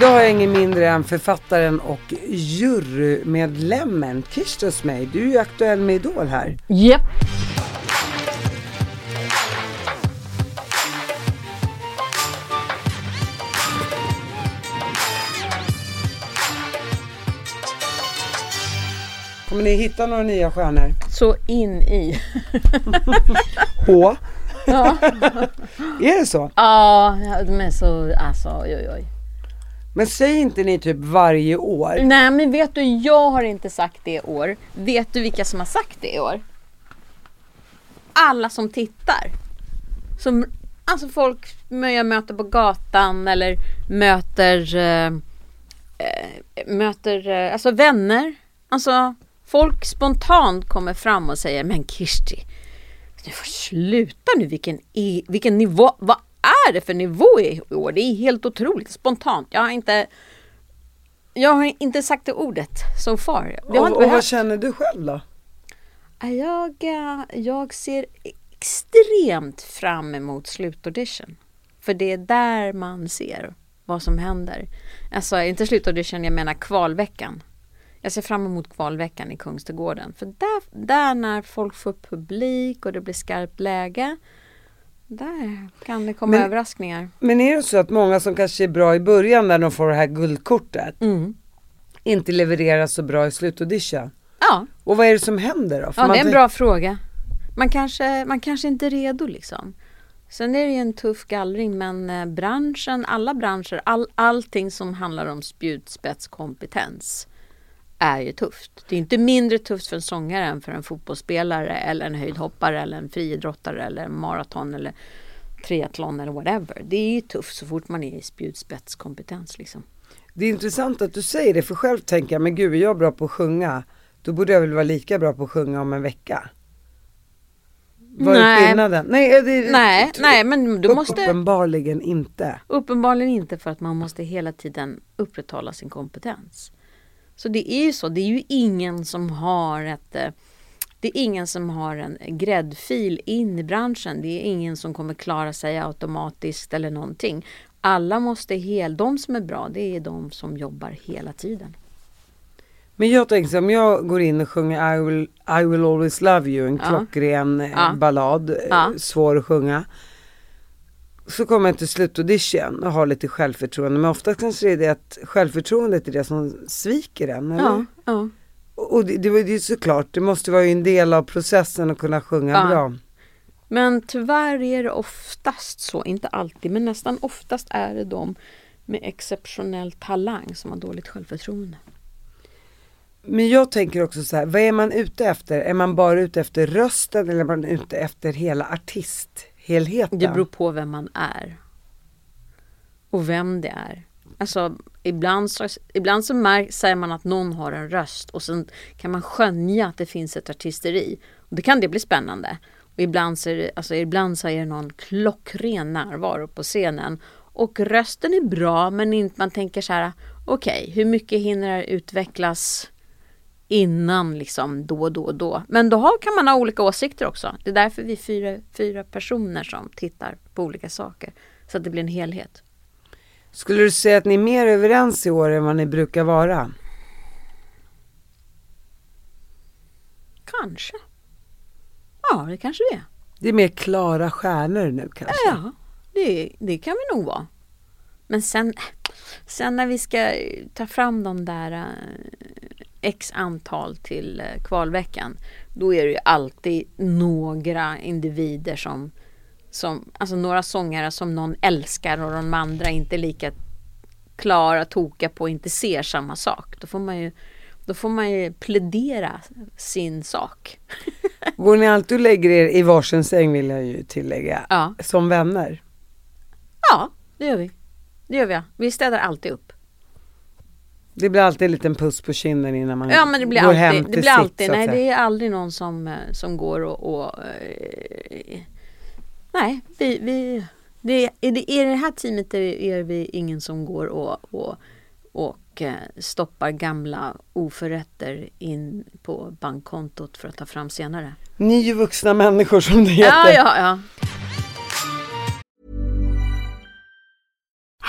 Idag har jag ingen mindre än författaren och jurymedlemmen Kirsti hos mig. Du är ju aktuell med Idol här. Japp. Kommer ni hitta några nya stjärnor? Så in i. H? Ja, Är det så? ja de är så, alltså oj oj oj. Men säger inte ni typ varje år? Nej men vet du, jag har inte sagt det i år. Vet du vilka som har sagt det i år? Alla som tittar. Som, alltså folk jag möter på gatan eller möter eh, eh möter, eh, alltså vänner. Alltså folk spontant kommer fram och säger Men Kirsti, du får sluta nu vilken, e-, vilken nivå, vad är det för nivå i år? Det är helt otroligt spontant. Jag har inte jag har inte sagt det ordet so far. Jag Och, och vad känner du själv då? Jag, eh, jag ser extremt fram emot slutaudition. För det är där man ser vad som händer. Alltså inte slutaudition, jag menar kvalveckan. Jag ser fram emot kvalveckan i Kungsträdgården. För där, där när folk får publik och det blir skarpt läge. Där kan det komma Men- överraskningar. Men är det så att många som kanske är bra i början när de får det här guldkortet Mm. inte levererar så bra i slutaudition? Ja, Och vad är det som händer då? För Ja, det är en bra fråga. Man kanske, man kanske inte är redo liksom. Sen är det ju en tuff gallring men eh, branschen, alla branscher, all, allting som handlar om spjutspetskompetens är ju tufft. Det är inte mindre tufft för en sångare än för en fotbollsspelare eller en höjdhoppare eller en friidrottare eller en maraton eller triathlon eller whatever. Det är ju tufft så fort man är i spjutspetskompetens liksom. Det är intressant att du säger det för själv tänker jag, men gud är jag bra på att sjunga, då borde jag väl vara lika bra på att sjunga om en vecka. Vad är Nej. skillnaden? Nej, det, Nej, nej men du måste Uppenbarligen inte. Uppenbarligen inte för att man måste hela tiden upprätthålla sin kompetens. Så det är ju så, det är ju ingen som har ett eh, det är ingen som har en gräddfil in i branschen. Det är ingen som kommer klara sig automatiskt eller någonting. Alla måste hel, de som är bra, det är de som jobbar hela tiden. Men jag tänker om jag går in och sjunger I will, I will always love you, en Ja. klockren eh, Ja. ballad, eh, Ja. svår att sjunga. Så kommer jag till slutaudition och har lite självförtroende, men ofta kanske det är det att självförtroendet är det som sviker en, eller? Ja, ja. Och det, det var ju såklart, det måste vara en del av processen att kunna sjunga Ja. bra. Men tyvärr är det oftast så, inte alltid, men nästan oftast är det de med exceptionell talang som har dåligt självförtroende. Men jag tänker också så här, vad är man ute efter? Är man bara ute efter rösten eller är man ute efter hela helheten. Det beror på vem man är. Och vem det är. Alltså ibland så, ibland så märk, säger man att någon har en röst och sen kan man skönja att det finns ett artisteri. Och då kan det bli spännande. Och ibland så är det, alltså ibland så är det någon klockren närvaro på scenen. Och rösten är bra men inte, man tänker så här, okej hur mycket hinner utvecklas innan liksom då då då. Men då har, kan man ha olika åsikter också. Det är därför vi är fyra, fyra personer som tittar på olika saker. Så att det blir en helhet. Skulle du säga att ni är mer överens i år än vad ni brukar vara? Kanske. Ja, det kanske det är. Det är mer klara stjärnor nu kanske? Ja, det, det kan vi nog vara. Men sen, sen när vi ska ta fram de där eh, x antal till eh, kvalveckan. Då är det ju alltid några individer som, som, alltså några sångare som någon älskar och de andra inte lika klara, tokiga på inte ser samma sak. Då får man ju, då får man ju plädera sin sak. Går ni alltid och lägger er i varsin säng vill jag ju tillägga, Ja, som vänner? ja det gör vi. Det gör vi. Vi städar alltid upp. Det blir alltid en liten puss på kinden innan man Ja men det blir går hem alltid, till det blir alltid nej det är aldrig någon som, eh, som går och, och eh, Nej, vi, vi det, i, det, I det här teamet är, är vi ingen som går och, och, och eh, stoppar gamla oförrätter in på bankkontot för att ta fram senare. Ni är ju vuxna människor som det heter. Ja, ja, ja.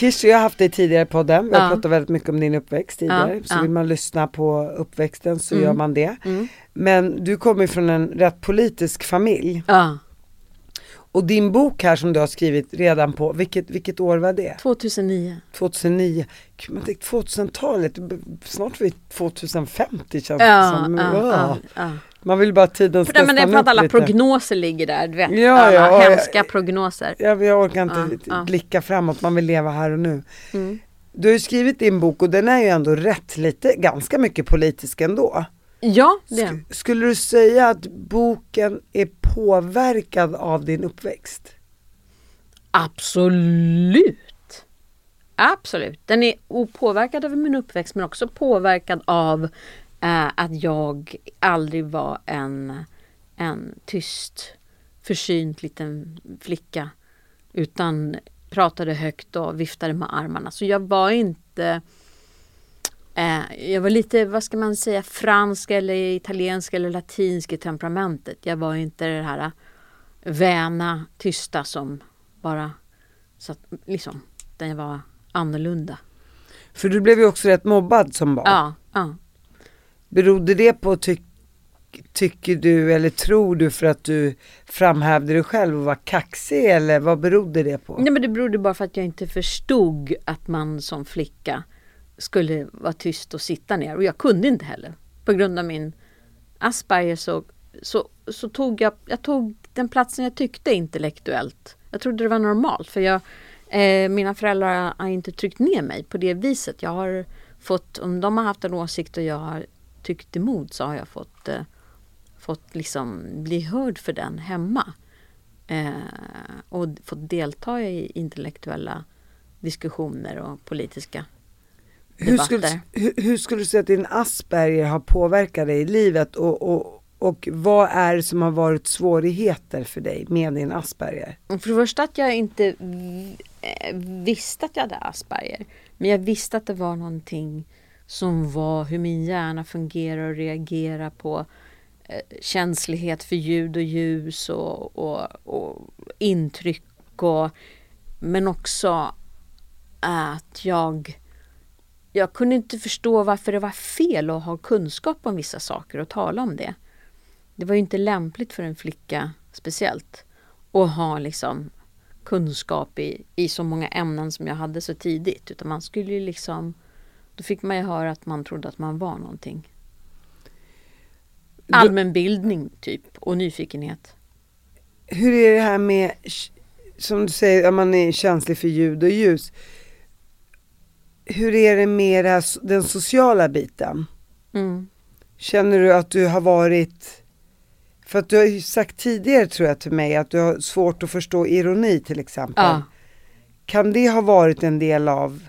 Kish, jag har haft dig tidigare i podden. Vi har Ja. pratat väldigt mycket om din uppväxt tidigare. Ja, Så ja. vill man lyssna på uppväxten så Mm. gör man det. Mm. Men du kommer från en rätt politisk familj. Ja, Och din bok här som du har skrivit redan på, vilket, vilket år var det? 2009. 2009. Gud, man tänkte 2000-talet, snart är vi 2050 känns det som. Man vill bara att tiden För ska det, men det är för stanna att alla upp lite. prognoser ligger där, du vet. Ja, alla ja, hemska prognoser. Ja, jag orkar inte Ja, blicka framåt, man vill leva här och nu. Mm. Du har ju skrivit din bok och den är ju ändå rätt lite, ganska mycket politisk ändå. Ja, det. Sk- skulle du säga att boken är påverkad av din uppväxt? Absolut. Absolut. Den är opåverkad av min uppväxt men också påverkad av att jag aldrig var en, en tyst, försynt liten flicka. Utan pratade högt och viftade med armarna. Så jag var inte eh, jag var lite, vad ska man säga, fransk eller italiensk eller latinsk i temperamentet. Jag var inte det här väna, tysta som bara så att, liksom, den jag var annorlunda. För du blev ju också rätt mobbad som barn. Ja, ja. Berodde det på, ty tycker du eller tror du för att du framhävde dig själv och var kaxig eller vad berodde det på? Nej men det berodde bara för att jag inte förstod att man som flicka skulle vara tyst och sitta ner. Och jag kunde inte heller. På grund av min Asperger så, så, så tog jag, jag tog den platsen jag tyckte intellektuellt. Jag trodde det var normalt för jag, eh, mina föräldrar har inte tryckt ner mig på det viset. Jag har fått, om de har haft en åsikt och jag har tyckt emot så har jag fått, eh, fått liksom bli hörd för den hemma. Eh, och fått delta i intellektuella diskussioner och politiska Hur debatter. skulle, hur, hur skulle du säga att din Asperger har påverkat dig i livet och, och, och vad är det som har varit svårigheter för dig med din Asperger? För det första att jag inte eh, visste att jag hade Asperger. Men jag visste att det var någonting som var hur min hjärna fungerar och reagerar på eh, känslighet för ljud och ljus och, och, och intryck. Och, men också att jag jag kunde inte förstå varför det var fel att ha kunskap om vissa saker och tala om det. Det var ju inte lämpligt för en flicka speciellt att ha liksom kunskap i, i så många ämnen som jag hade så tidigt. Utan man skulle ju liksom, då fick man ju höra att man trodde att man var någonting. Allmänbildning typ och nyfikenhet. Hur är det här med, som du säger, att man är känslig för ljud och ljus. Hur är det med det här, den sociala biten? Mm. Känner du att du har varit, för att du har ju sagt tidigare tror jag till mig att du har svårt att förstå ironi till exempel. Ja, Kan det ha varit en del av,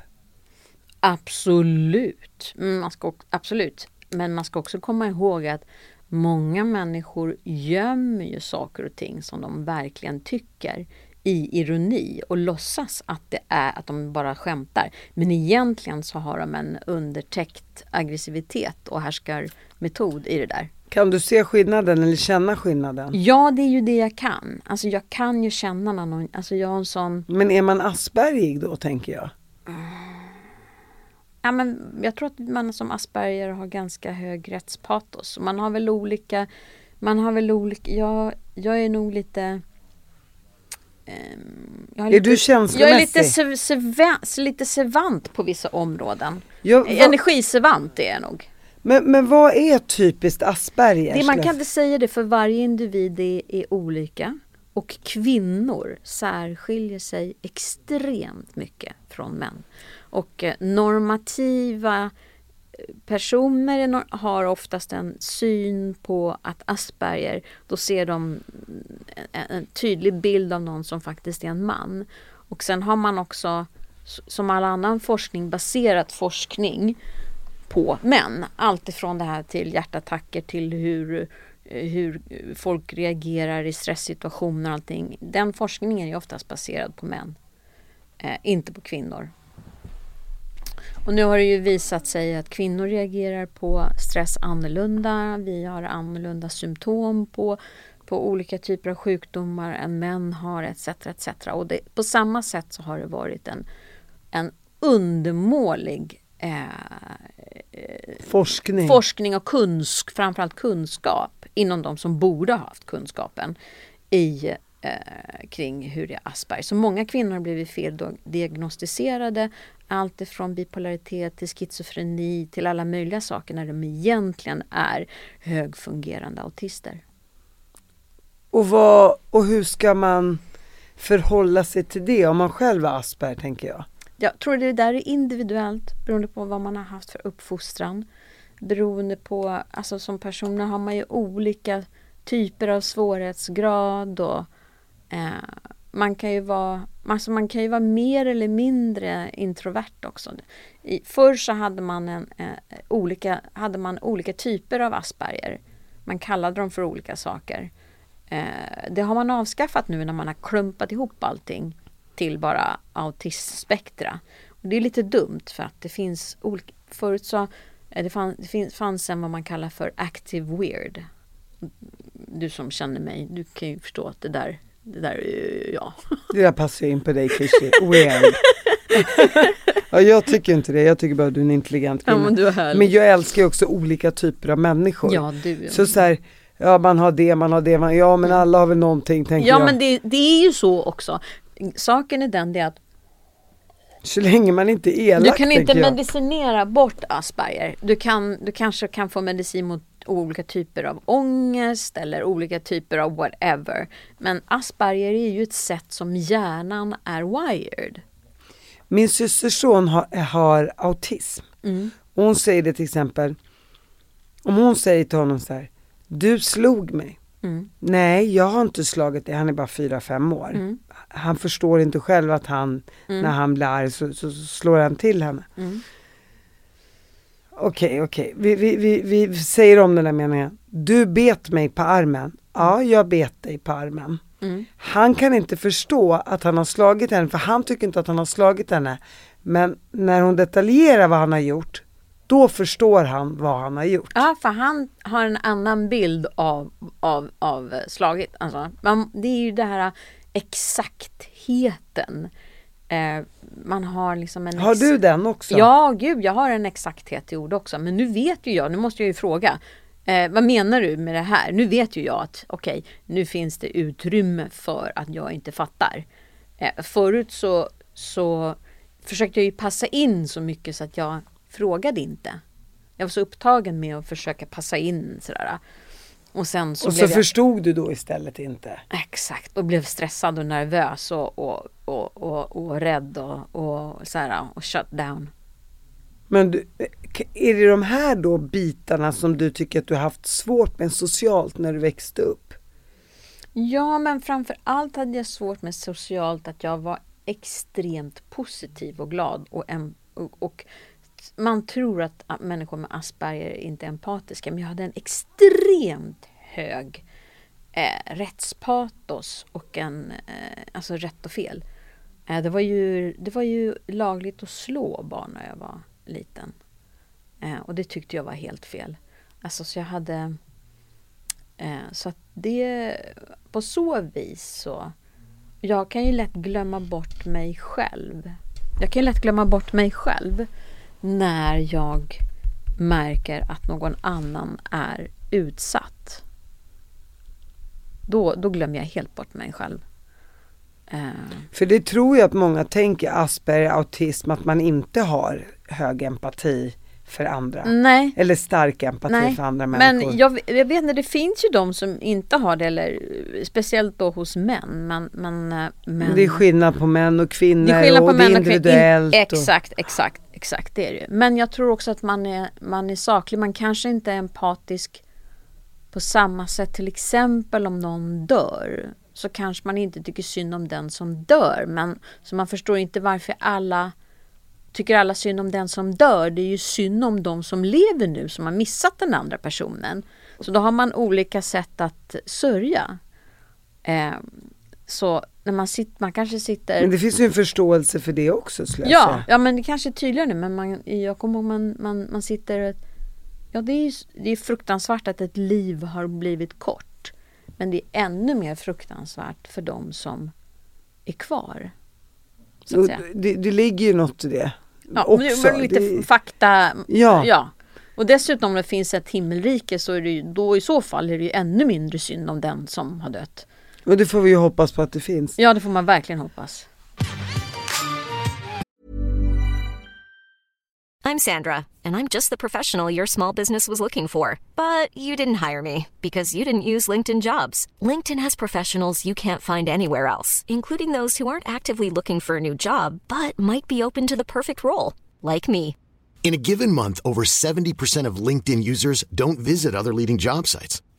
absolut. Mm, Man ska, absolut. Men man ska också komma ihåg att många människor gömmer ju saker och ting som de verkligen tycker i ironi och låtsas att det är att de bara skämtar. Men egentligen så har de en undertäckt aggressivitet och härskarmetod i det där. kan du se skillnaden eller känna skillnaden? Ja, det är ju det jag kan. Alltså jag kan ju känna när någon, alltså jag har en sån Men är man aspergig då tänker jag? Ja, men jag tror att man som Asperger har ganska hög rättspatos. Man har väl olika, man har väl olika, jag, jag är nog lite ehm, jag Är du Jag är känslomässig? lite, se, se, lite servant på vissa områden. Vad- Energisevant är jag nog. men, men vad är typiskt Aspergers? Det, man kan inte säga det för varje individ är, är olika. Och kvinnor särskiljer sig extremt mycket från män. Och eh, normativa eh, personer har oftast en syn på att Asperger, då ser de eh, en, tydlig bild av någon som faktiskt är en man. Och sen har man också, som all annan forskning, baserat forskning på män. Allt ifrån det här till hjärtattacker till hur, hur folk reagerar i stresssituationer och allting. Den forskningen är oftast baserad på män, eh, inte på kvinnor. Och nu har det ju visat sig att kvinnor reagerar på stress annorlunda. Vi har annorlunda symptom på, på olika typer av sjukdomar än män har etc. etc. Och det, på samma sätt så har det varit en, en undermålig eh, Forskning. forskning och kunsk, framförallt kunskap inom de som borde ha haft kunskapen i eh, kring hur det är Asperger. Så många kvinnor har blivit feldiagnostiserade allt ifrån bipolaritet till schizofreni till alla möjliga saker när de egentligen är högfungerande autister. och, vad, och hur ska man förhålla sig till det om man själv är Asperger tänker jag? Jag tror det där är individuellt beroende på vad man har haft för uppfostran. Beroende på, alltså som personer har man ju olika typer av svårighetsgrad och eh, man kan ju vara alltså man kan ju vara mer eller mindre introvert också. I, förr så hade man, en, eh, olika, hade man olika typer av Asperger. Man kallade dem för olika saker. Eh, det har man avskaffat nu när man har klumpat ihop allting till bara autismspektra. Och det är lite dumt för att det finns olika, förut så eh, det, fann, det finns, fanns en vad man kallar för active weird. Du som känner mig, du kan ju förstå att det där, det där är ja. Det där passar ju in på dig Kishi, weird. ja, jag tycker inte det, jag tycker bara att du är en intelligent ja kvinna. men du är härlig. Men jag älskar ju också olika typer av människor. Ja, du. Så så här, ja man har det, man har det, man, ja men alla har väl någonting tänker ja jag. men det, det är ju så också. Saken är den det att Så länge man inte är elak du kan inte jag. medicinera bort Asperger. Du, kan, du kanske kan få medicin mot olika typer av ångest eller olika typer av whatever. Men Asperger är ju ett sätt som hjärnan är wired. Min systers son har, har autism. Mm. Och hon säger det till exempel, om hon säger till honom så här, du slog mig. Mm. Nej, jag har inte slagit dig, han är bara 4-5 år. Mm. Han förstår inte själv att han, när han blir arg så, så, så slår han till henne. Okej, okej, vi, vi, vi, vi säger om den där meningen. Du bet mig på armen. Ja, jag bet dig på armen. Mm. Han kan inte förstå att han har slagit henne, för han tycker inte att han har slagit henne. Men när hon detaljerar vad han har gjort, då förstår han vad han har gjort. Ja, för han har en annan bild av, av, av slaget. Alltså, man, det är ju det här exaktheten. Eh, man har liksom en... Har du den också? Ja, gud, jag har en exakthet i ord också. Men nu vet ju jag, nu måste jag ju fråga. Eh, vad menar du med det här? Nu vet ju jag att okej, nu finns det utrymme för att jag inte fattar. Eh, förut så, så försökte jag ju passa in så mycket så att jag frågade inte. Jag var så upptagen med att försöka passa in sådär. Och sen så och så jag... förstod du då istället inte? Exakt, och blev stressad och nervös och, och, och, och, och rädd och, och, så här, och shut down. Men du, är det de här då bitarna som du tycker att du har haft svårt med socialt när du växte upp? Ja, men framför allt hade jag svårt med socialt att jag var extremt positiv och glad och, och, och man tror att ah, människor med Asperger inte är empatiska, men jag hade en extremt hög eh, rättspatos och en, eh, alltså rätt och fel. Eh, det, var ju, det var ju lagligt att slå barn när jag var liten. Eh, och det tyckte jag var helt fel. Alltså så jag hade eh, så att det på så vis så jag kan ju lätt glömma bort mig själv. Jag kan ju lätt glömma bort mig själv när jag märker att någon annan är utsatt. Då, då glömmer jag helt bort mig själv. Eh, För det tror jag att många tänker Asperger, autism, att man inte har hög empati för andra. nej. Eller stark empati Nej, för andra människor. men jag, jag vet inte, det finns ju de som inte har det, eller speciellt då hos män. Men, men, eh, men Det är skillnad på män och kvinnor det är skillnad på och det är män och kvinnor. individuellt. In, och- exakt, exakt, exakt det är det. Men jag tror också att man är, man är saklig. Man kanske inte är empatisk på samma sätt. Till exempel om någon dör. Så kanske man inte tycker synd om den som dör. Men så man förstår inte varför alla tycker alla synd om den som dör. Det är ju synd om de som lever nu som har missat den andra personen. Så då har man olika sätt att sörja. Eh, så när man sitter, man kanske sitter... Men det finns ju en förståelse för det också skulle jag Ja, säga. ja men det kanske är tydligare nu men man, jag kommer ihåg man, man, man sitter Ja det är, det är fruktansvärt att ett liv har blivit kort Men det är ännu mer fruktansvärt för de som är kvar. Så det, det ligger ju något i det. Ja, också. men lite Det- fakta. Ja. ja. Och dessutom om det finns ett himmelrike så är det ju, då i så fall är det ju ännu mindre synd om den som har dött. Och det får vi ju hoppas på att det finns. Ja det får man verkligen hoppas. I'm Sandra, and I'm just the professional your small business was looking for. But you didn't hire me because you didn't use LinkedIn jobs. LinkedIn has professionals you can't find anywhere else, including those who aren't actively looking for a new job but might be open to the perfect role, like me. In a given month, over 70% of LinkedIn users don't visit other leading job sites.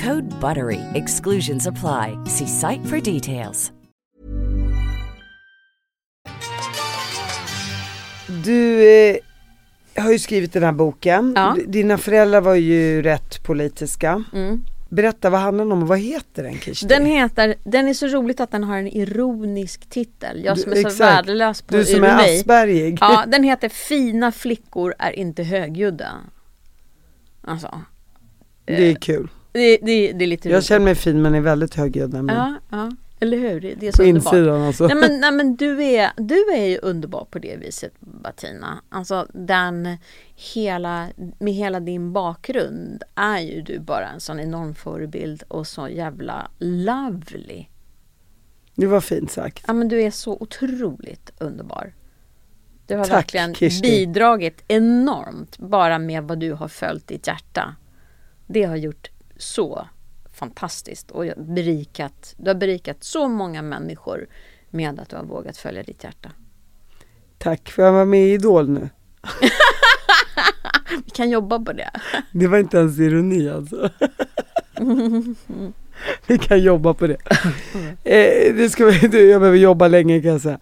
Code BUTTERY. Exclusions apply. See site for details. Du eh, har ju skrivit den här boken. Ja. Dina föräldrar var ju rätt politiska. Mm. Berätta vad handlar den om och vad heter den Kirsti? Den heter, den är så roligt att den har en ironisk titel. Jag Du- som är så exakt. värdelös på Du som ironi. är Aspergig. Ja, den heter Fina flickor är inte högljudda. Alltså, Det är kul. Det, det, det är lite Jag känner mig fin men är väldigt högljudd nämligen. Ja, ja, eller hur? Det är så På underbart. insidan alltså. Nej men, nej, men du, är, du är ju underbar på det viset Bettina. Alltså den hela, med hela din bakgrund är ju du bara en sån enorm förebild och så jävla lovely. Det var fint sagt. Ja men du är så otroligt underbar. Du har Tack, verkligen Kirsti. bidragit enormt bara med vad du har följt ditt hjärta. Det har gjort så fantastiskt och berikat, du har berikat så många människor med att du har vågat följa ditt hjärta. Tack för att jag var med i Idol nu. Vi kan jobba på det. Det var inte ens ironi alltså. Vi kan jobba på det. Eh, det ska, jag behöver jobba länge kan jag säga.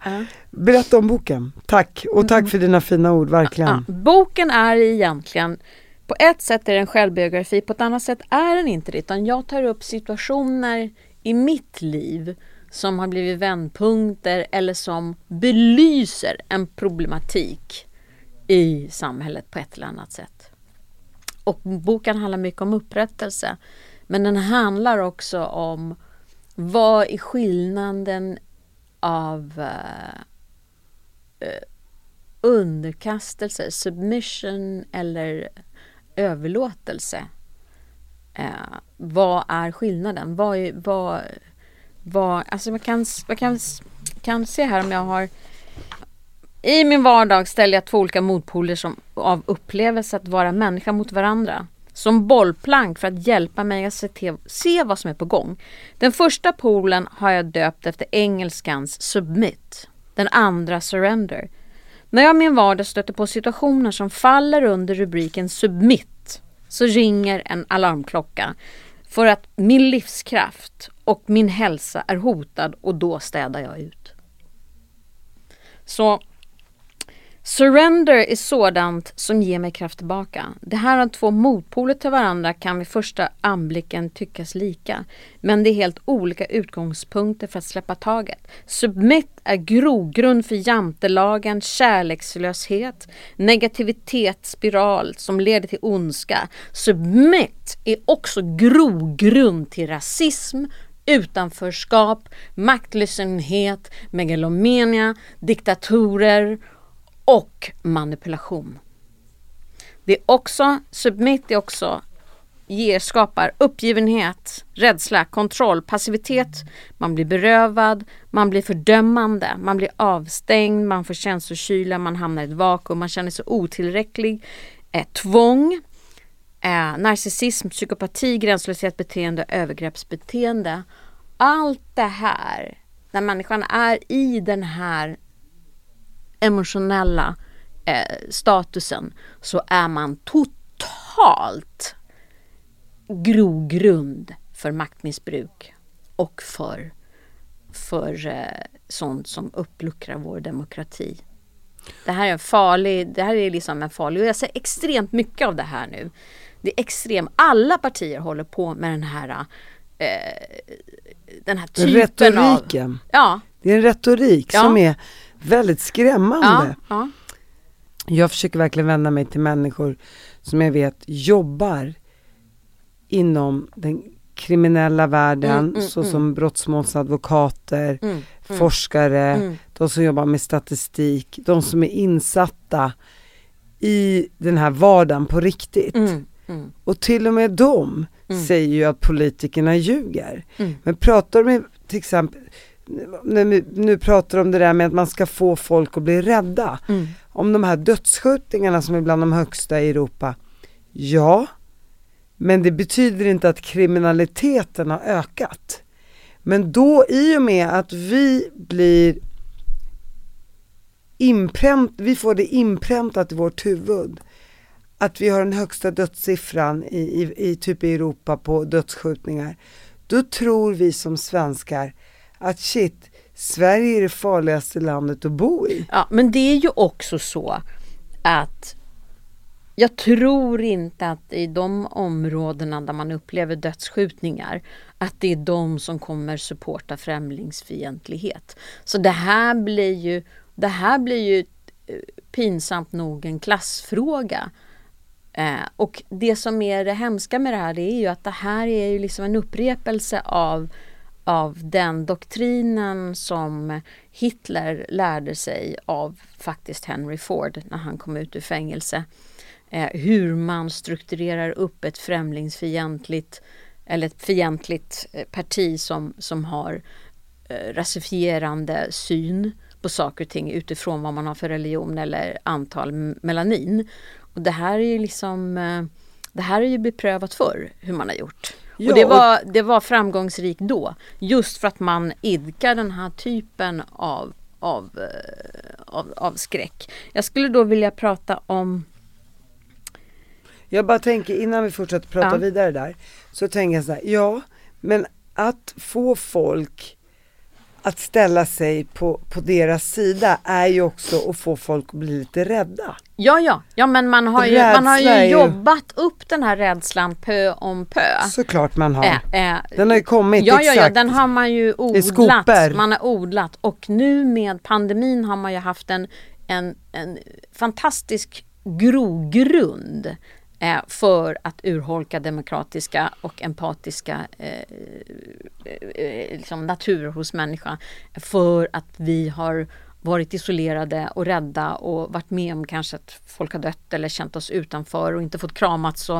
Berätta om boken. Tack och tack för dina fina ord, verkligen. Boken är egentligen på ett sätt är det en självbiografi, på ett annat sätt är den inte det. Utan jag tar upp situationer i mitt liv som har blivit vändpunkter eller som belyser en problematik i samhället på ett eller annat sätt. Och boken handlar mycket om upprättelse. Men den handlar också om vad är skillnaden av eh, eh underkastelse, submission eller överlåtelse. Eh, vad är skillnaden? Vad, är, vad, vad, alltså man kan, man kan, kan se här om jag har i min vardag ställer jag två olika motpoler som, av upplevelse att vara människa mot varandra. Som bollplank för att hjälpa mig att se, te- se vad som är på gång. Den första polen har jag döpt efter engelskans submit. Den andra surrender. När jag i min vardag stöter på situationer som faller under rubriken submit så ringer en alarmklocka för att min livskraft och min hälsa är hotad och då städar jag ut. Så Surrender är sådant som ger mig kraft tillbaka. Det här har två motpoler till varandra kan vid första anblicken tyckas lika. Men det är helt olika utgångspunkter för att släppa taget. Submit är grogrund för jantelagen, kärlekslöshet, negativitetsspiral som leder till ondska. Submit är också grogrund till rasism, utanförskap, maktlöshet, megalomania, diktatorer och manipulation. Det är också, submit är också ger, skapar uppgivenhet, rädsla, kontroll, passivitet. Man blir berövad, man blir fördömande, man blir avstängd, man får känslokyla, man hamnar i ett vakuum, man känner sig otillräcklig. Eh, tvång, eh, narcissism, psykopati, gränslöshet, beteende, övergreppsbeteende. Allt det här, när människan är i den här emotionella eh, statusen så är man totalt grogrund för maktmissbruk och för, för eh, sånt som uppluckrar vår demokrati. Det här är en farlig, det här är liksom en farlig, och jag ser extremt mycket av det här nu. Det är extremt, alla partier håller på med den här eh, den här typen Retoriken. av... Ja. Det är en retorik Ja. som är väldigt skrämmande. Ja, ja. Jag försöker verkligen vända mig till människor som jag vet jobbar inom den kriminella världen, Mm, mm, såsom brottsmålsadvokater, Mm, forskare, mm. de som jobbar med statistik, de som är insatta i den här vardagen på riktigt. Mm, mm. Och till och med de säger ju att politikerna ljuger. Mm. Men pratar de med, till exempel, när vi nu pratar om det där med att man ska få folk att bli rädda. Mm. Om de här dödsskjutningarna som är bland de högsta i Europa. Ja, men det betyder inte att kriminaliteten har ökat. Men då i och med att vi blir inpränt, vi får det inpräntat i vårt huvud att vi har den högsta dödssiffran i, i, i typ i Europa på dödsskjutningar. Då tror vi som svenskar att shit, Sverige är det farligaste landet att bo i. Ja, men det är ju också så att jag tror inte att i de områdena där man upplever dödsskjutningar att det är de som kommer supporta främlingsfientlighet. Så det här blir ju, det här blir ju eh, pinsamt nog en klassfråga. Eh, och det som är det hemska med det här det är ju att det här är ju liksom en upprepelse av av den doktrinen som Hitler lärde sig av faktiskt Henry Ford när han kom ut ur fängelse. Eh, hur man strukturerar upp ett främlingsfientligt eller ett fientligt eh, parti som, som har eh, rasifierande syn på saker och ting utifrån vad man har för religion eller antal melanin. Och det här är ju liksom eh, det här är ju beprövat förr hur man har gjort. Ja, och det var, det var framgångsrikt då. Just för att man idkar den här typen av, av, eh, av, av skräck. Jag skulle då vilja prata om Jag bara tänker innan vi fortsätter prata Ja. vidare där, så tänker jag så här, ja, men att få folk att ställa sig på, på deras sida är ju också att få folk att bli lite rädda. Ja, ja, ja men man har ju, man har ju jobbat upp den här rädslan pö om pö. Såklart man har. Eh, eh, Den har ju kommit, Ja, ja, exakt. ja, den har man ju odlat. Man har odlat och nu med pandemin har man ju haft en, en, en fantastisk grogrund för att urholka demokratiska och empatiska eh, eh, liksom naturer hos människan. För att vi har varit isolerade och rädda och varit med om kanske att folk har dött eller känt oss utanför och inte fått kramats och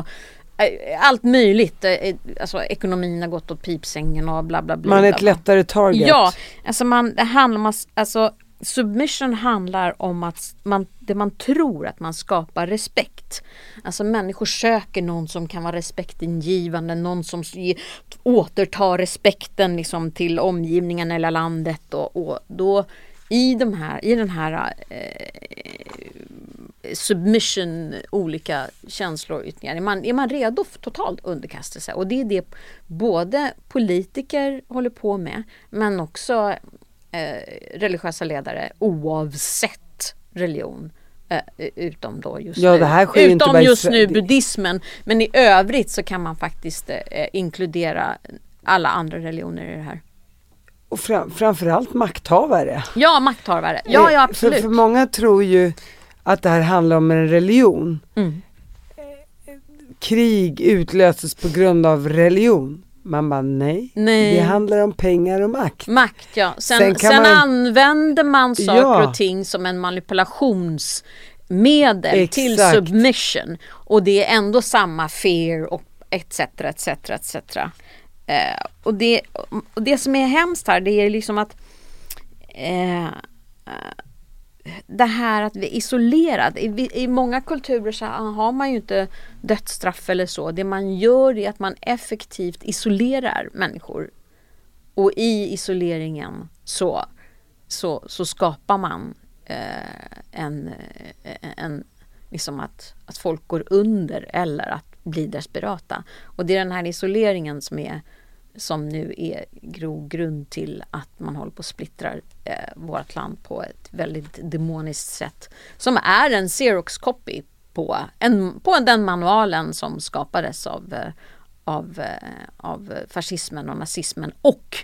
eh, allt möjligt. Eh, Alltså ekonomin har gått åt pipsängen och bla bla bla. Man är ett lättare target. Ja, alltså man, det handlar om, alltså submission handlar om att man, det man tror att man skapar respekt. Alltså människor söker någon som kan vara respektingivande, någon som återtar respekten liksom till omgivningen eller landet och, och då i, de här, i den här eh, submission, olika känsloyttringar. Är man, är man redo för totalt underkastelse? Och det är det både politiker håller på med men också eh, religiösa ledare oavsett religion Eh, utom då just Ja, nu. utom just nu buddhismen. Men i övrigt så kan man faktiskt eh, inkludera alla andra religioner i det här. Och fram, framförallt makthavare. Ja, makthavare. Ja, ja Eh, absolut. För, för många tror ju att det här handlar om en religion. Mm. Krig utlöses på grund av religion. Man bara nej, Nej. det handlar om pengar och makt. Makt ja. Sen, Sen sen, man- använder man saker Ja. och ting som en manipulationsmedel till Exakt. submission. Och det är ändå samma fear och etc. etc. etc. Eh, och, det, och det som är hemskt här det är liksom att eh, det här att vi är isolerad. I, I många kulturer så har man ju inte dödsstraff eller så. Det man gör är att man effektivt isolerar människor. Och i isoleringen så, så, så skapar man eh, en, eh, en liksom att, att folk går under eller att bli desperata. Och det är den här isoleringen som är som nu är grogrund till att man håller på att splittra eh, vårt land på ett väldigt demoniskt sätt. Som är en Xerox copy på, en, på den manualen som skapades av, eh, av, eh, av fascismen och nazismen och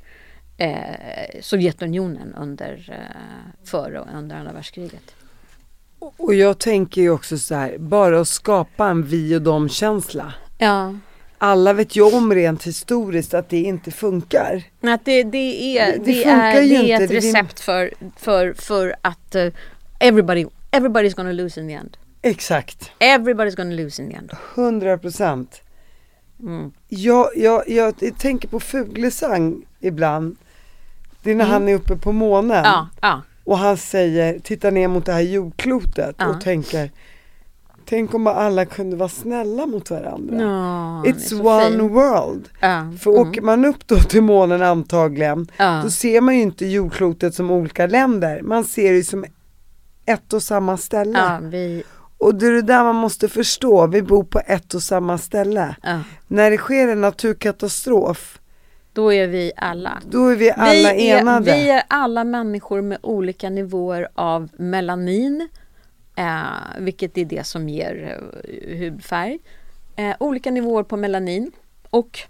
eh, Sovjetunionen under, eh, före och under andra världskriget. Och jag tänker ju också så här, bara att skapa en vi och dem känsla. Ja. Alla vet ju om rent historiskt att det inte funkar. Att det, det är, Det- det det funkar är, det är inte. ett recept för, för, för att uh, everybody, everybody's gonna lose in the end. Exakt, Everybody's gonna lose in the end. 100 procent. Mm. Jag, jag, jag tänker på Fuglesang ibland. Det är när han är uppe på månen. Mm. Ja, ja. Och han säger, tittar ner mot det här jordklotet Ja. och tänker Tänk om alla kunde vara snälla mot varandra. Är It's one fin. world. Ja, För mm. åker man upp då till månen antagligen, Ja. då ser man ju inte jordklotet som olika länder. Man ser det som ett och samma ställe. Ja, vi, Och det är det där man måste förstå, vi bor på ett och samma ställe. När det sker en naturkatastrof, Då är vi alla. då är vi alla vi, är, enade. vi är alla människor med olika nivåer av melanin. Eh, vilket är det som ger eh, hudfärg. Eh, olika nivåer på melanin. Och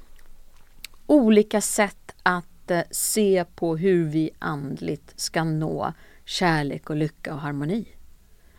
olika sätt att eh, se på hur vi andligt ska nå kärlek och lycka och harmoni.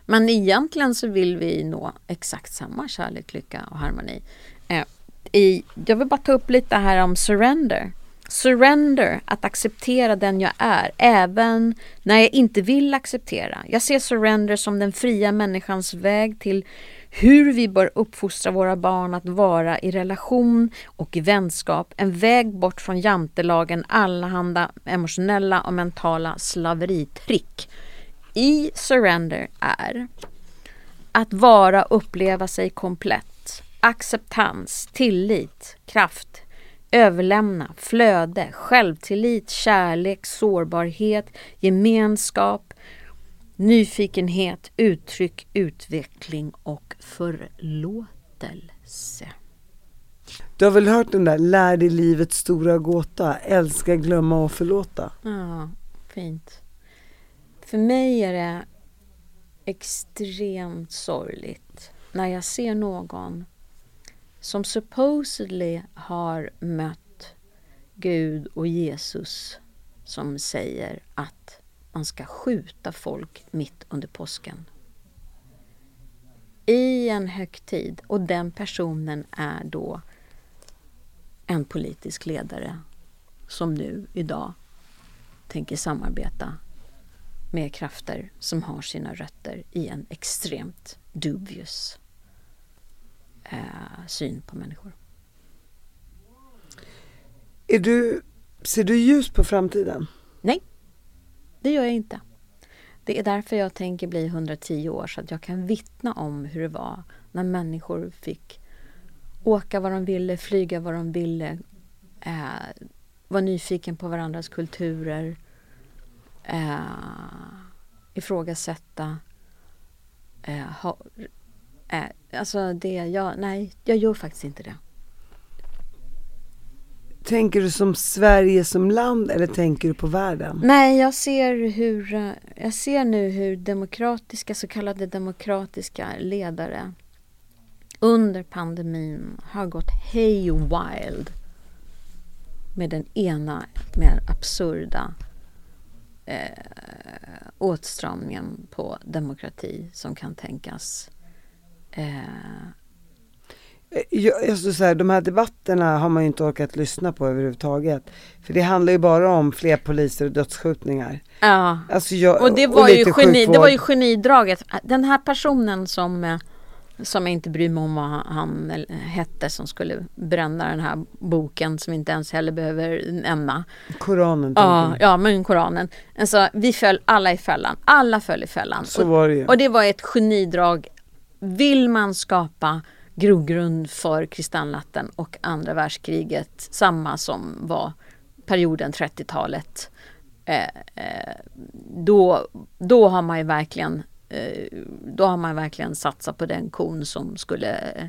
Men egentligen så vill vi nå exakt samma kärlek, lycka och harmoni. Eh, i, jag vill bara ta upp lite här om surrender. Surrender, att acceptera den jag är, även när jag inte vill acceptera. Jag ser surrender som den fria människans väg till hur vi bör uppfostra våra barn att vara i relation och i vänskap. En väg bort från jantelagen, allehanda emotionella och mentala slaveritrick. I surrender är att vara och uppleva sig komplett. Acceptans, tillit, kraft, överlämna, flöde, självtillit, kärlek, sårbarhet, gemenskap, nyfikenhet, uttryck, utveckling och förlåtelse. Du har väl hört den där, lär dig livets stora gåta, älska, glömma och förlåta. Ja, fint. För mig är det extremt sorgligt när jag ser någon som supposedly har mött Gud och Jesus som säger att man ska skjuta folk mitt under påsken. I en högtid och den personen är då en politisk ledare som nu idag tänker samarbeta med krafter som har sina rötter i en extremt dubious eh, syn på människor. Är du, ser du ljus på framtiden? Nej, det gör jag inte. Det är därför jag tänker bli 110 år så att jag kan vittna om hur det var när människor fick åka vad de ville, flyga vad de ville, eh, vara nyfiken på varandras kulturer, eh, ifrågasätta. Eh, ha, eh, alltså det, jag, nej, jag gör faktiskt inte det. tänker du som Sverige som land eller tänker du på världen? Nej, jag ser, hur, eh, jag ser nu hur demokratiska, så kallade demokratiska ledare under pandemin har gått hey wild med den ena mer absurda eh, åtstramningen på demokrati som kan tänkas. Eh, jag, alltså så här, de här debatterna har man ju inte orkat lyssna på överhuvudtaget. För det handlar ju bara om fler poliser och dödsskjutningar. ja, Alltså jag, och det och var, ju lite geni, det var ju genidraget. Den här personen som eh, som jag inte bryr mig om vad han eh, hette som skulle bränna den här boken som vi inte ens heller behöver nämna. Koranen. Ja, ja men Koranen. Alltså, vi föll alla i fällan. Alla föll i fällan. Så och, var det ju. och det var ett genidrag. Vill man skapa grogrund för kristallnatten och andra världskriget, samma som var perioden 30-talet, eh, eh, då, då har man ju verkligen eh, då har man verkligen satsat på den kon som skulle eh,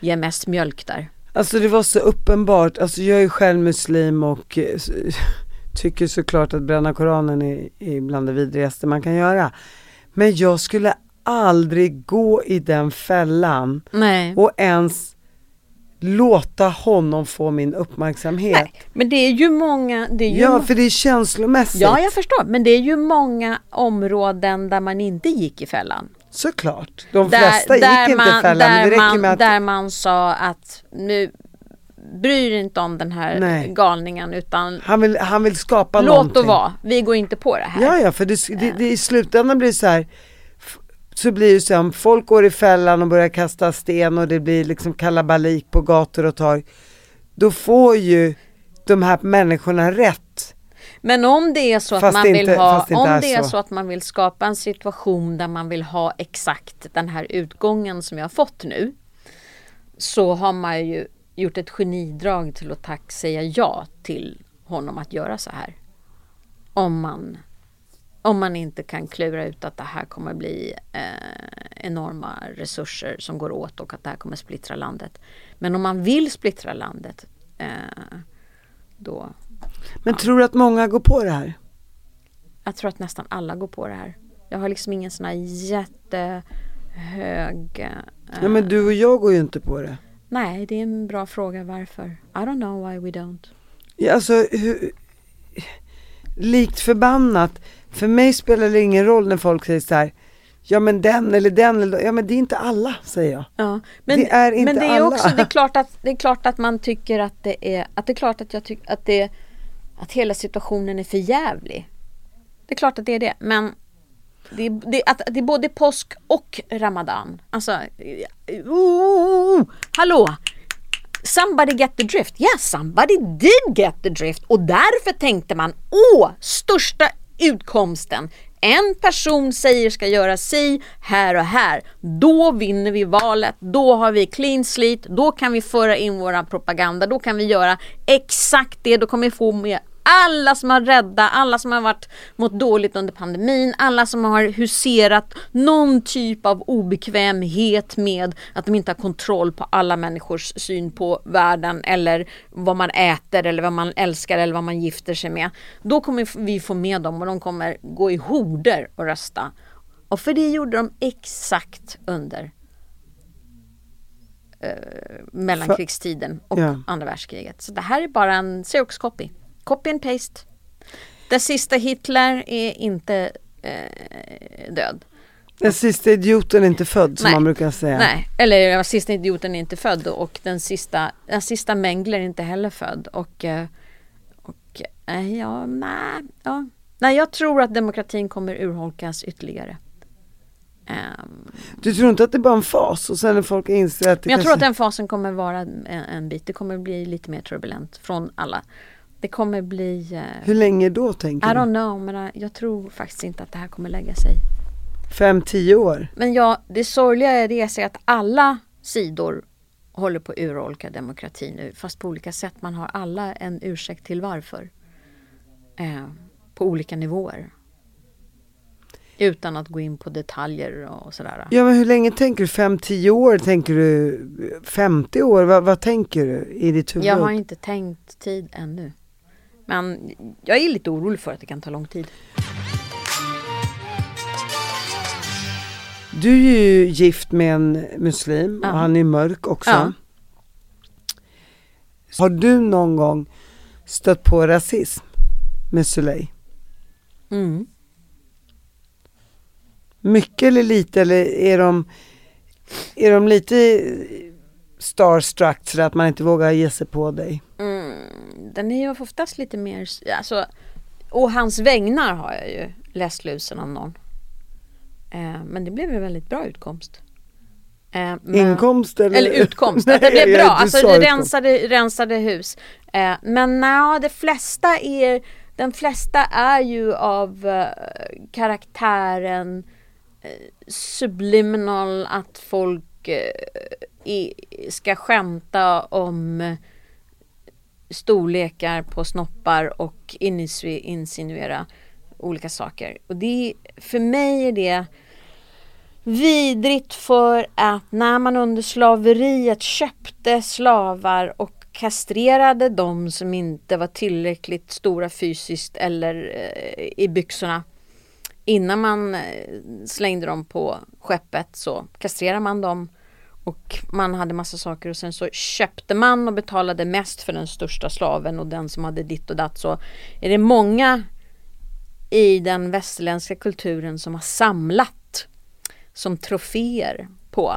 ge mest mjölk där. Alltså det var så uppenbart, alltså jag är själv muslim och tycker såklart att bränna koranen är, är bland det vidrigaste man kan göra. Men jag skulle aldrig gå i den fällan Nej. och ens låta honom få min uppmärksamhet. Nej, men det är ju många... Det är ju Ja, för det är känslomässigt. ja, jag förstår. Men det är ju många områden där man inte gick i fällan. Såklart. De flesta gick inte i fällan, där, man, med att där man sa att nu bryr inte om den här Nej. galningen utan han vill, han vill skapa låt någonting. det vara. Vi går inte på det här. Ja, ja, för det, det, det, i slutändan blir det så här, så blir det så om folk går i fällan och börjar kasta sten och det blir liksom kalabalik på gator och torg, då får ju de här människorna rätt. Men om det är så att Fast man vill inte- ha, om är det är så. så att man vill skapa en situation där man vill ha exakt den här utgången som jag har fått nu. Så har man ju gjort ett genidrag till att tack säga ja till honom att göra så här. Om man, om man inte kan klura ut att det här kommer bli eh, enorma resurser som går åt och att det här kommer splittra landet. Men om man vill splittra landet eh, då Men tror du att många går på det här? jag tror att nästan alla går på det här. Jag har liksom ingen sån här jättehög... Eh, Ja, men du och jag går ju inte på det. Nej, det är en bra fråga varför. I don't know why we don't. Ja, alltså, hur, likt förbannat, för mig spelar det ingen roll när folk säger så här, ja men den eller den, eller, ja men det är inte alla, säger jag. Ja, men Det är inte men det är alla. också det är klart att det är klart att man tycker att det är att det är klart att jag tycker att det att hela situationen är för jävlig. Det är klart att det är det, men det är, det, att, det är både påsk och ramadan. Alltså, oh, hallå! Somebody get the drift. Yeah, somebody did get the drift. Och därför tänkte man, åh, största utkomsten. En person säger ska göra si här och här. Då vinner vi valet. Då har vi clean slate. Då kan vi föra in våra propaganda. Då kan vi göra exakt det. Då kommer vi få med alla som har rädda, alla som har varit mått dåligt under pandemin, alla som har huserat någon typ av obekvämhet med att de inte har kontroll på alla människors syn på världen eller vad man äter eller vad man älskar eller vad man gifter sig med. Då kommer vi få med dem och de kommer gå i horder och rösta. Och för det gjorde de exakt under eh, mellankrigstiden och Ja. andra världskriget. Så det här är bara en Xerox copy. And paste. Den sista Hitler är inte eh, död. Den sista idioten är inte född som Nej. man brukar säga. Nej, eller den sista idioten är inte född och den sista, den sista Mengele är inte heller född. Och, eh, och eh, ja, nej, ja. nej, jag tror att demokratin kommer urholkas ytterligare. Ehm, Du tror inte att det är bara en fas och sen när folk inser att det men jag tror kanske... att den fasen kommer vara en, en bit. Det kommer bli lite mer turbulent från alla. Det kommer bli... eh, Hur länge då tänker I du? don't know, men eh, jag tror faktiskt inte att det här kommer lägga sig. Fem, tio år? Men ja, det sorgliga är det är att alla sidor håller på att urholka demokratin nu, fast på olika sätt. Man har alla en ursäkt till varför. Eh, på olika nivåer. Utan att gå in på detaljer och sådär. Ja men hur länge tänker du? 5-10 år? Tänker du 50 år? Vad, vad tänker du i ditt huvud? Jag har inte tänkt tid ännu. Men jag är lite orolig för att det kan ta lång tid. Du är ju gift med en muslim Ja. och han är mörk också. Ja. Har du någon gång stött på rasism med Suley? Mm. Mycket eller lite eller är de, är de lite starstruck så att man inte vågar ge sig på dig? Mm, den är ju oftast lite mer, alltså, och hans vägnar har jag ju läst lusen av någon. Eh, men det blev en väldigt bra utkomst. Eh, men, Inkomst eller? Eller utkomst, att det Nej, blev bra. Alltså rensade, rensade hus. Eh, men nej, de flesta är, den flesta är ju av eh, karaktären eh, subliminal att folk eh, ska skämta om storlekar på snoppar och insinuera, olika saker. Och det, för mig är det vidrigt för att när man under slaveriet köpte slavar och kastrerade de som inte var tillräckligt stora fysiskt eller eh, i byxorna innan man eh, slängde dem på skeppet så kastrerade man dem och man hade massa saker och sen så köpte man och betalade mest för den största slaven och den som hade ditt och datt så är det många i den västerländska kulturen som har samlat som troféer på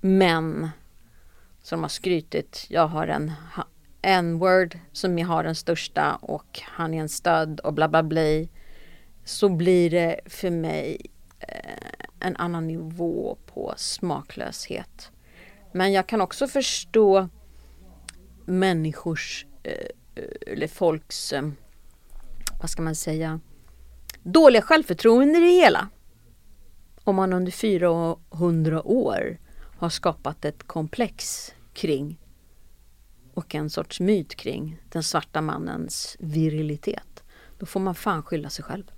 män som har skrytit. Jag har en n-word som jag har den största och han är en stöd och bla bla bla. Så blir det för mig eh, en annan nivå på smaklöshet. Men jag kan också förstå människors eh, eller folks, eh, vad ska man säga, dåliga självförtroende i det hela. Om man under 400 år har skapat ett komplex kring och en sorts myt kring den svarta mannens virilitet. Då får man fan skylla sig själv.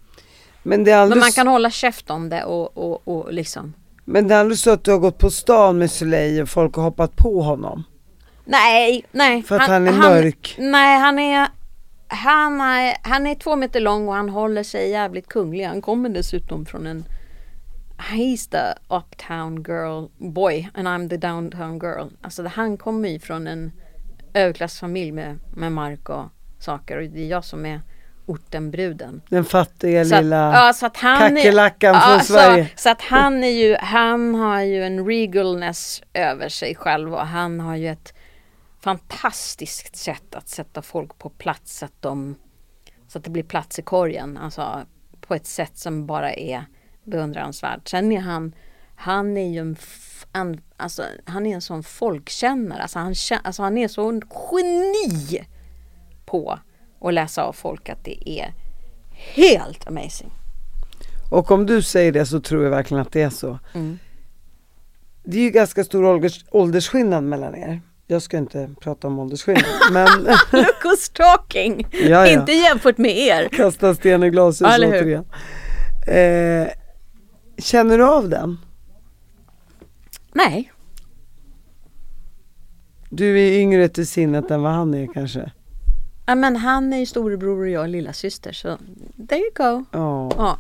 Men det är Men aldrig, man kan hålla käft om det och, och, och liksom men det är aldrig så att du har gått på stan med Suley och folk har hoppat på honom? Nej, nej. För att han är mörk? Nej, han är, han, är, han är två meter lång och han håller sig jävligt kunglig. Han kommer dessutom från en He's the uptown girl boy and I'm the downtown girl. Alltså han kommer ju från en överklassfamilj med, med mark och saker och det är jag som är ortenbruden. Den fattiga Så att, lilla ja, så att han är- kackerlackan från så, Sverige. Så att han är ju, han har ju en regalness över sig själv och han har ju ett fantastiskt sätt att sätta folk på plats så att de så att det blir plats i korgen. Alltså på ett sätt som bara är beundransvärt. Sen är han, han är ju en, en alltså, han är en sån folkkännare. Alltså han, alltså han är så en geni på att läsa av folk att det är helt amazing. Och om du säger det så tror jag verkligen att det är så. Mm. Det är ju ganska stor ålders, åldersskillnad mellan er. Jag ska inte prata om åldersskillnad, men Look who's talking! Ja, ja. Inte jämfört med er. kasta sten i glashus återigen. Eh, känner du av den? Nej, Du är yngre till sinnet än vad han är kanske? Ja, men han är ju storebror och jag är lilla syster så there you go. Ja, Ja.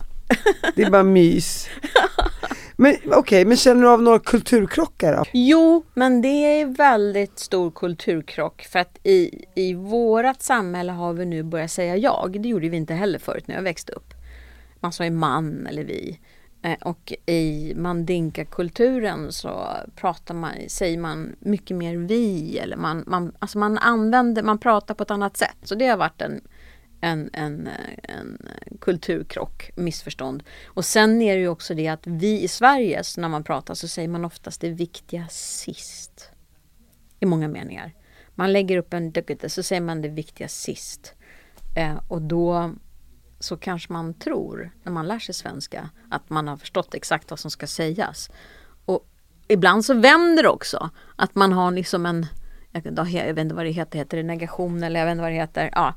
det är bara mys. Men okej, men känner du av några kulturkrockar då? Jo, men det är väldigt stor kulturkrock för att i, i vårat samhälle har vi nu börjat säga jag. Det gjorde vi inte heller förut när jag växte upp. Man sa ju man eller vi. Eh, och i mandinka-kulturen så pratar man, säger man mycket mer vi eller man, man, alltså man använder, man pratar på ett annat sätt. Så det har varit en, en, en, en kulturkrock, missförstånd. Och sen är det ju också det att vi i Sverige, så när man pratar så säger man oftast det viktiga sist. I många meningar. Man lägger upp en duckete så säger man det viktiga sist. Eh, och då så kanske man tror, när man lär sig svenska, att man har förstått exakt vad som ska sägas. Och ibland så vänder det också. Att man har liksom en, jag vet inte vad det heter, heter det negation eller jag vet inte vad det heter. Ja,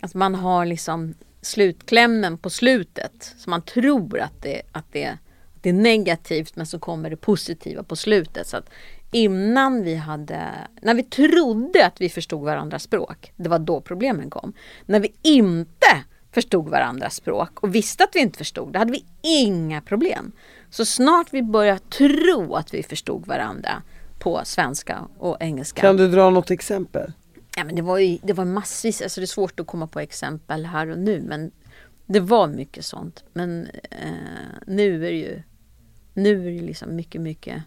att man har liksom slutklämmen på slutet. Så man tror att det, att det, det är negativt men så kommer det positiva på slutet. Så att innan vi hade, när vi trodde att vi förstod varandras språk, det var då problemen kom. När vi inte förstod varandras språk och visste att vi inte förstod, då hade vi inga problem. Så snart vi började tro att vi förstod varandra på svenska och engelska. Kan du dra något exempel? Ja, men det var ju det var massvis, alltså det är svårt att komma på exempel här och nu men det var mycket sånt. Men eh, nu är det ju nu är det liksom mycket, mycket,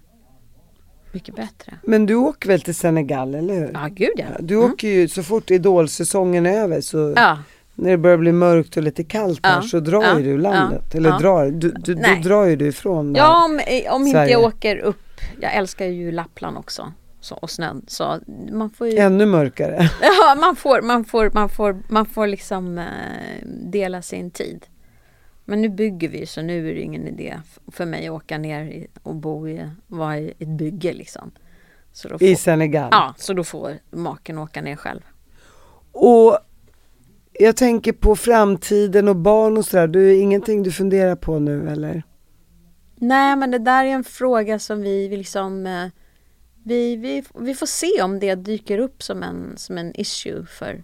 mycket bättre. Men du åker väl till Senegal, eller hur? Ja, gud ja. Du åker ju så fort idolsäsongen är över så Ja, när det börjar bli mörkt och lite kallt här Ja, så drar ja, ju du landet. ja, Eller drar, du, du, då drar ju du ifrån där. ja om, om inte jag åker upp. Jag älskar ju Lappland också. Så, och snön. Så man får ju... Ännu mörkare. Ja, man får, man får, man får, man får liksom eh, dela sin tid. Men nu bygger vi så nu är det ingen idé för mig att åka ner och bo i, vara i ett bygge liksom. Så då får, I Senegal. ja, så då får maken åka ner själv. Och jag tänker på framtiden och barn och sådär. Du är ingenting du funderar på nu eller? Nej, men det där är en fråga som vi liksom eh, vi, vi, vi får se om det dyker upp som en, som en issue för,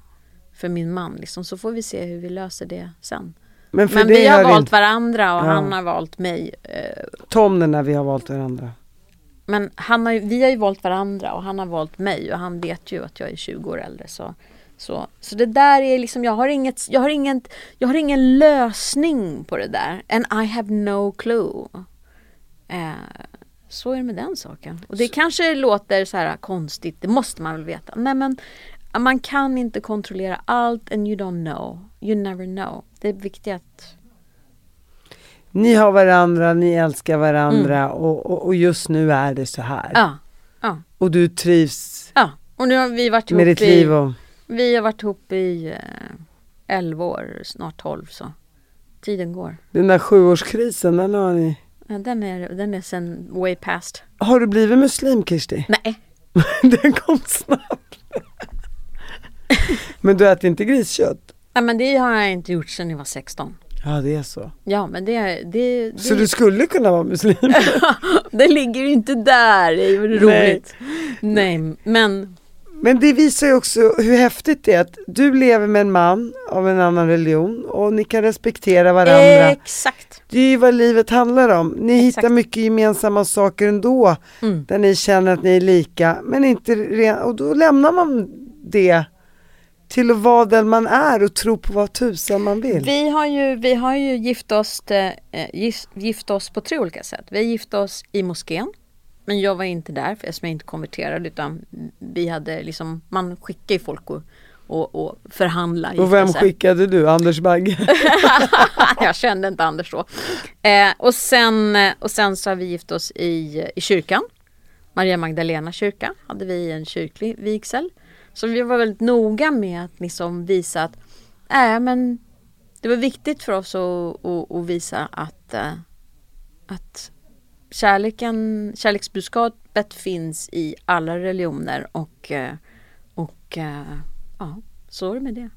för min man. Liksom. Så får vi se hur vi löser det sen. Men Men vi har valt inte varandra och Ja. han har valt mig. eh, Tom när vi har valt varandra. Men han har, vi har ju valt varandra och han har valt mig och han vet ju att jag är 20 år äldre. Så, så, så det där är liksom, jag har, inget, jag, har inget, jag har ingen lösning på det där. And I have no clue. Eh, så är det med den saken. Och det kanske låter så här konstigt, det måste man väl veta. Nej men man kan inte kontrollera allt and you don't know. You never know. Det är viktigt att Ni har varandra, ni älskar varandra och, och, och just nu är det så här. Mm. Ja, ja, Och du trivs ja. Och nu har vi varit ihop med ditt i, liv och Vi har varit ihop i eh, 11 år, snart 12 så. Tiden går. den där sjuårskrisen, den har ni. Ja, den, är, den är sen way past. Har du blivit muslim Kirsti? Nej, den kom snabbt. Men du äter inte griskött? ja, men det har jag inte gjort sedan jag var 16. Ja det är så. Ja men det, det, det, Så du skulle kunna vara muslim? det ligger ju inte där, det är ju roligt. Nej, men Men det visar ju också hur häftigt det är att du lever med en man av en annan religion och ni kan respektera varandra. exakt. Det är ju vad livet handlar om. Ni Exakt. hittar mycket gemensamma saker ändå. Mm. Där ni känner att ni är lika. Men inte ren, och då lämnar man det till att vara den man är och tro på vad tusan man vill. Vi har ju, vi har ju gift, oss, eh, gift, gift oss på tre olika sätt. Vi har gift oss i moskén. Men jag var inte där för eftersom jag inte konverterade utan vi hade liksom, man skickar ju folk och, och, och förhandla. och vem skickade du? Anders Bagge? jag kände inte Anders då. Eh, och, sen, och sen så har vi gift oss i, i kyrkan. Maria Magdalena kyrka hade vi en kyrklig vigsel. Så vi var väldigt noga med att liksom visa att äh, men det var viktigt för oss att, att, att visa att, eh, att kärleken, kärleksbudskapet finns i alla religioner och, eh, och eh, ja, så är det med det.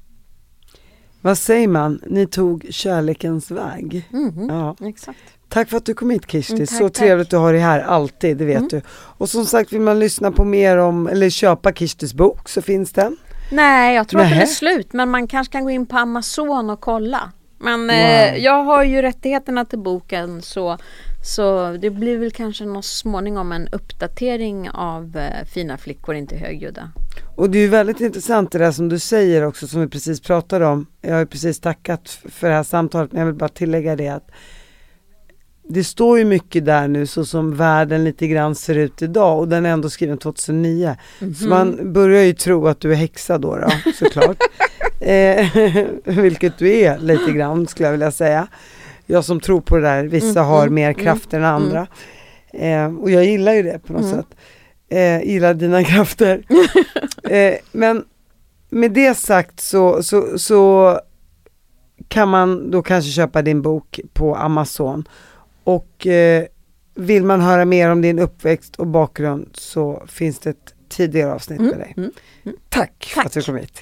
vad säger man? Ni tog kärlekens väg. Mhm, Ja. Exakt. Tack för att du kom hit Kirsti, Mm, tack, så tack. trevligt att ha dig här alltid, det vet Mm. du. Och som sagt vill man lyssna på mer om, eller köpa Kirstis bok så finns den. Nej, jag tror att den är slut. Men man kanske kan gå in på Amazon och kolla. Men Wow. eh, jag har ju rättigheterna till boken så, så det blir väl kanske någon småningom en uppdatering av eh, Fina flickor inte högljudda. Och det är ju väldigt intressant det där som du säger också som vi precis pratade om. Jag har ju precis tackat för det här samtalet men jag vill bara tillägga det att det står ju mycket där nu så som världen lite grann ser ut idag och den är ändå skriven 2009. Så man börjar ju tro att du är häxa då, då såklart. eh, vilket du är lite grann skulle jag vilja säga. Jag som tror på det där, vissa Mm, har mm, mer mm, kraft än andra. Eh, och jag gillar ju det på något sätt. Eh, gillar dina krafter. eh, men med det sagt så, så, så kan man då kanske köpa din bok på Amazon. Och eh, vill man höra mer om din uppväxt och bakgrund så finns det ett tidigare avsnitt med dig. mm, Tack, för Tack. att du kom hit.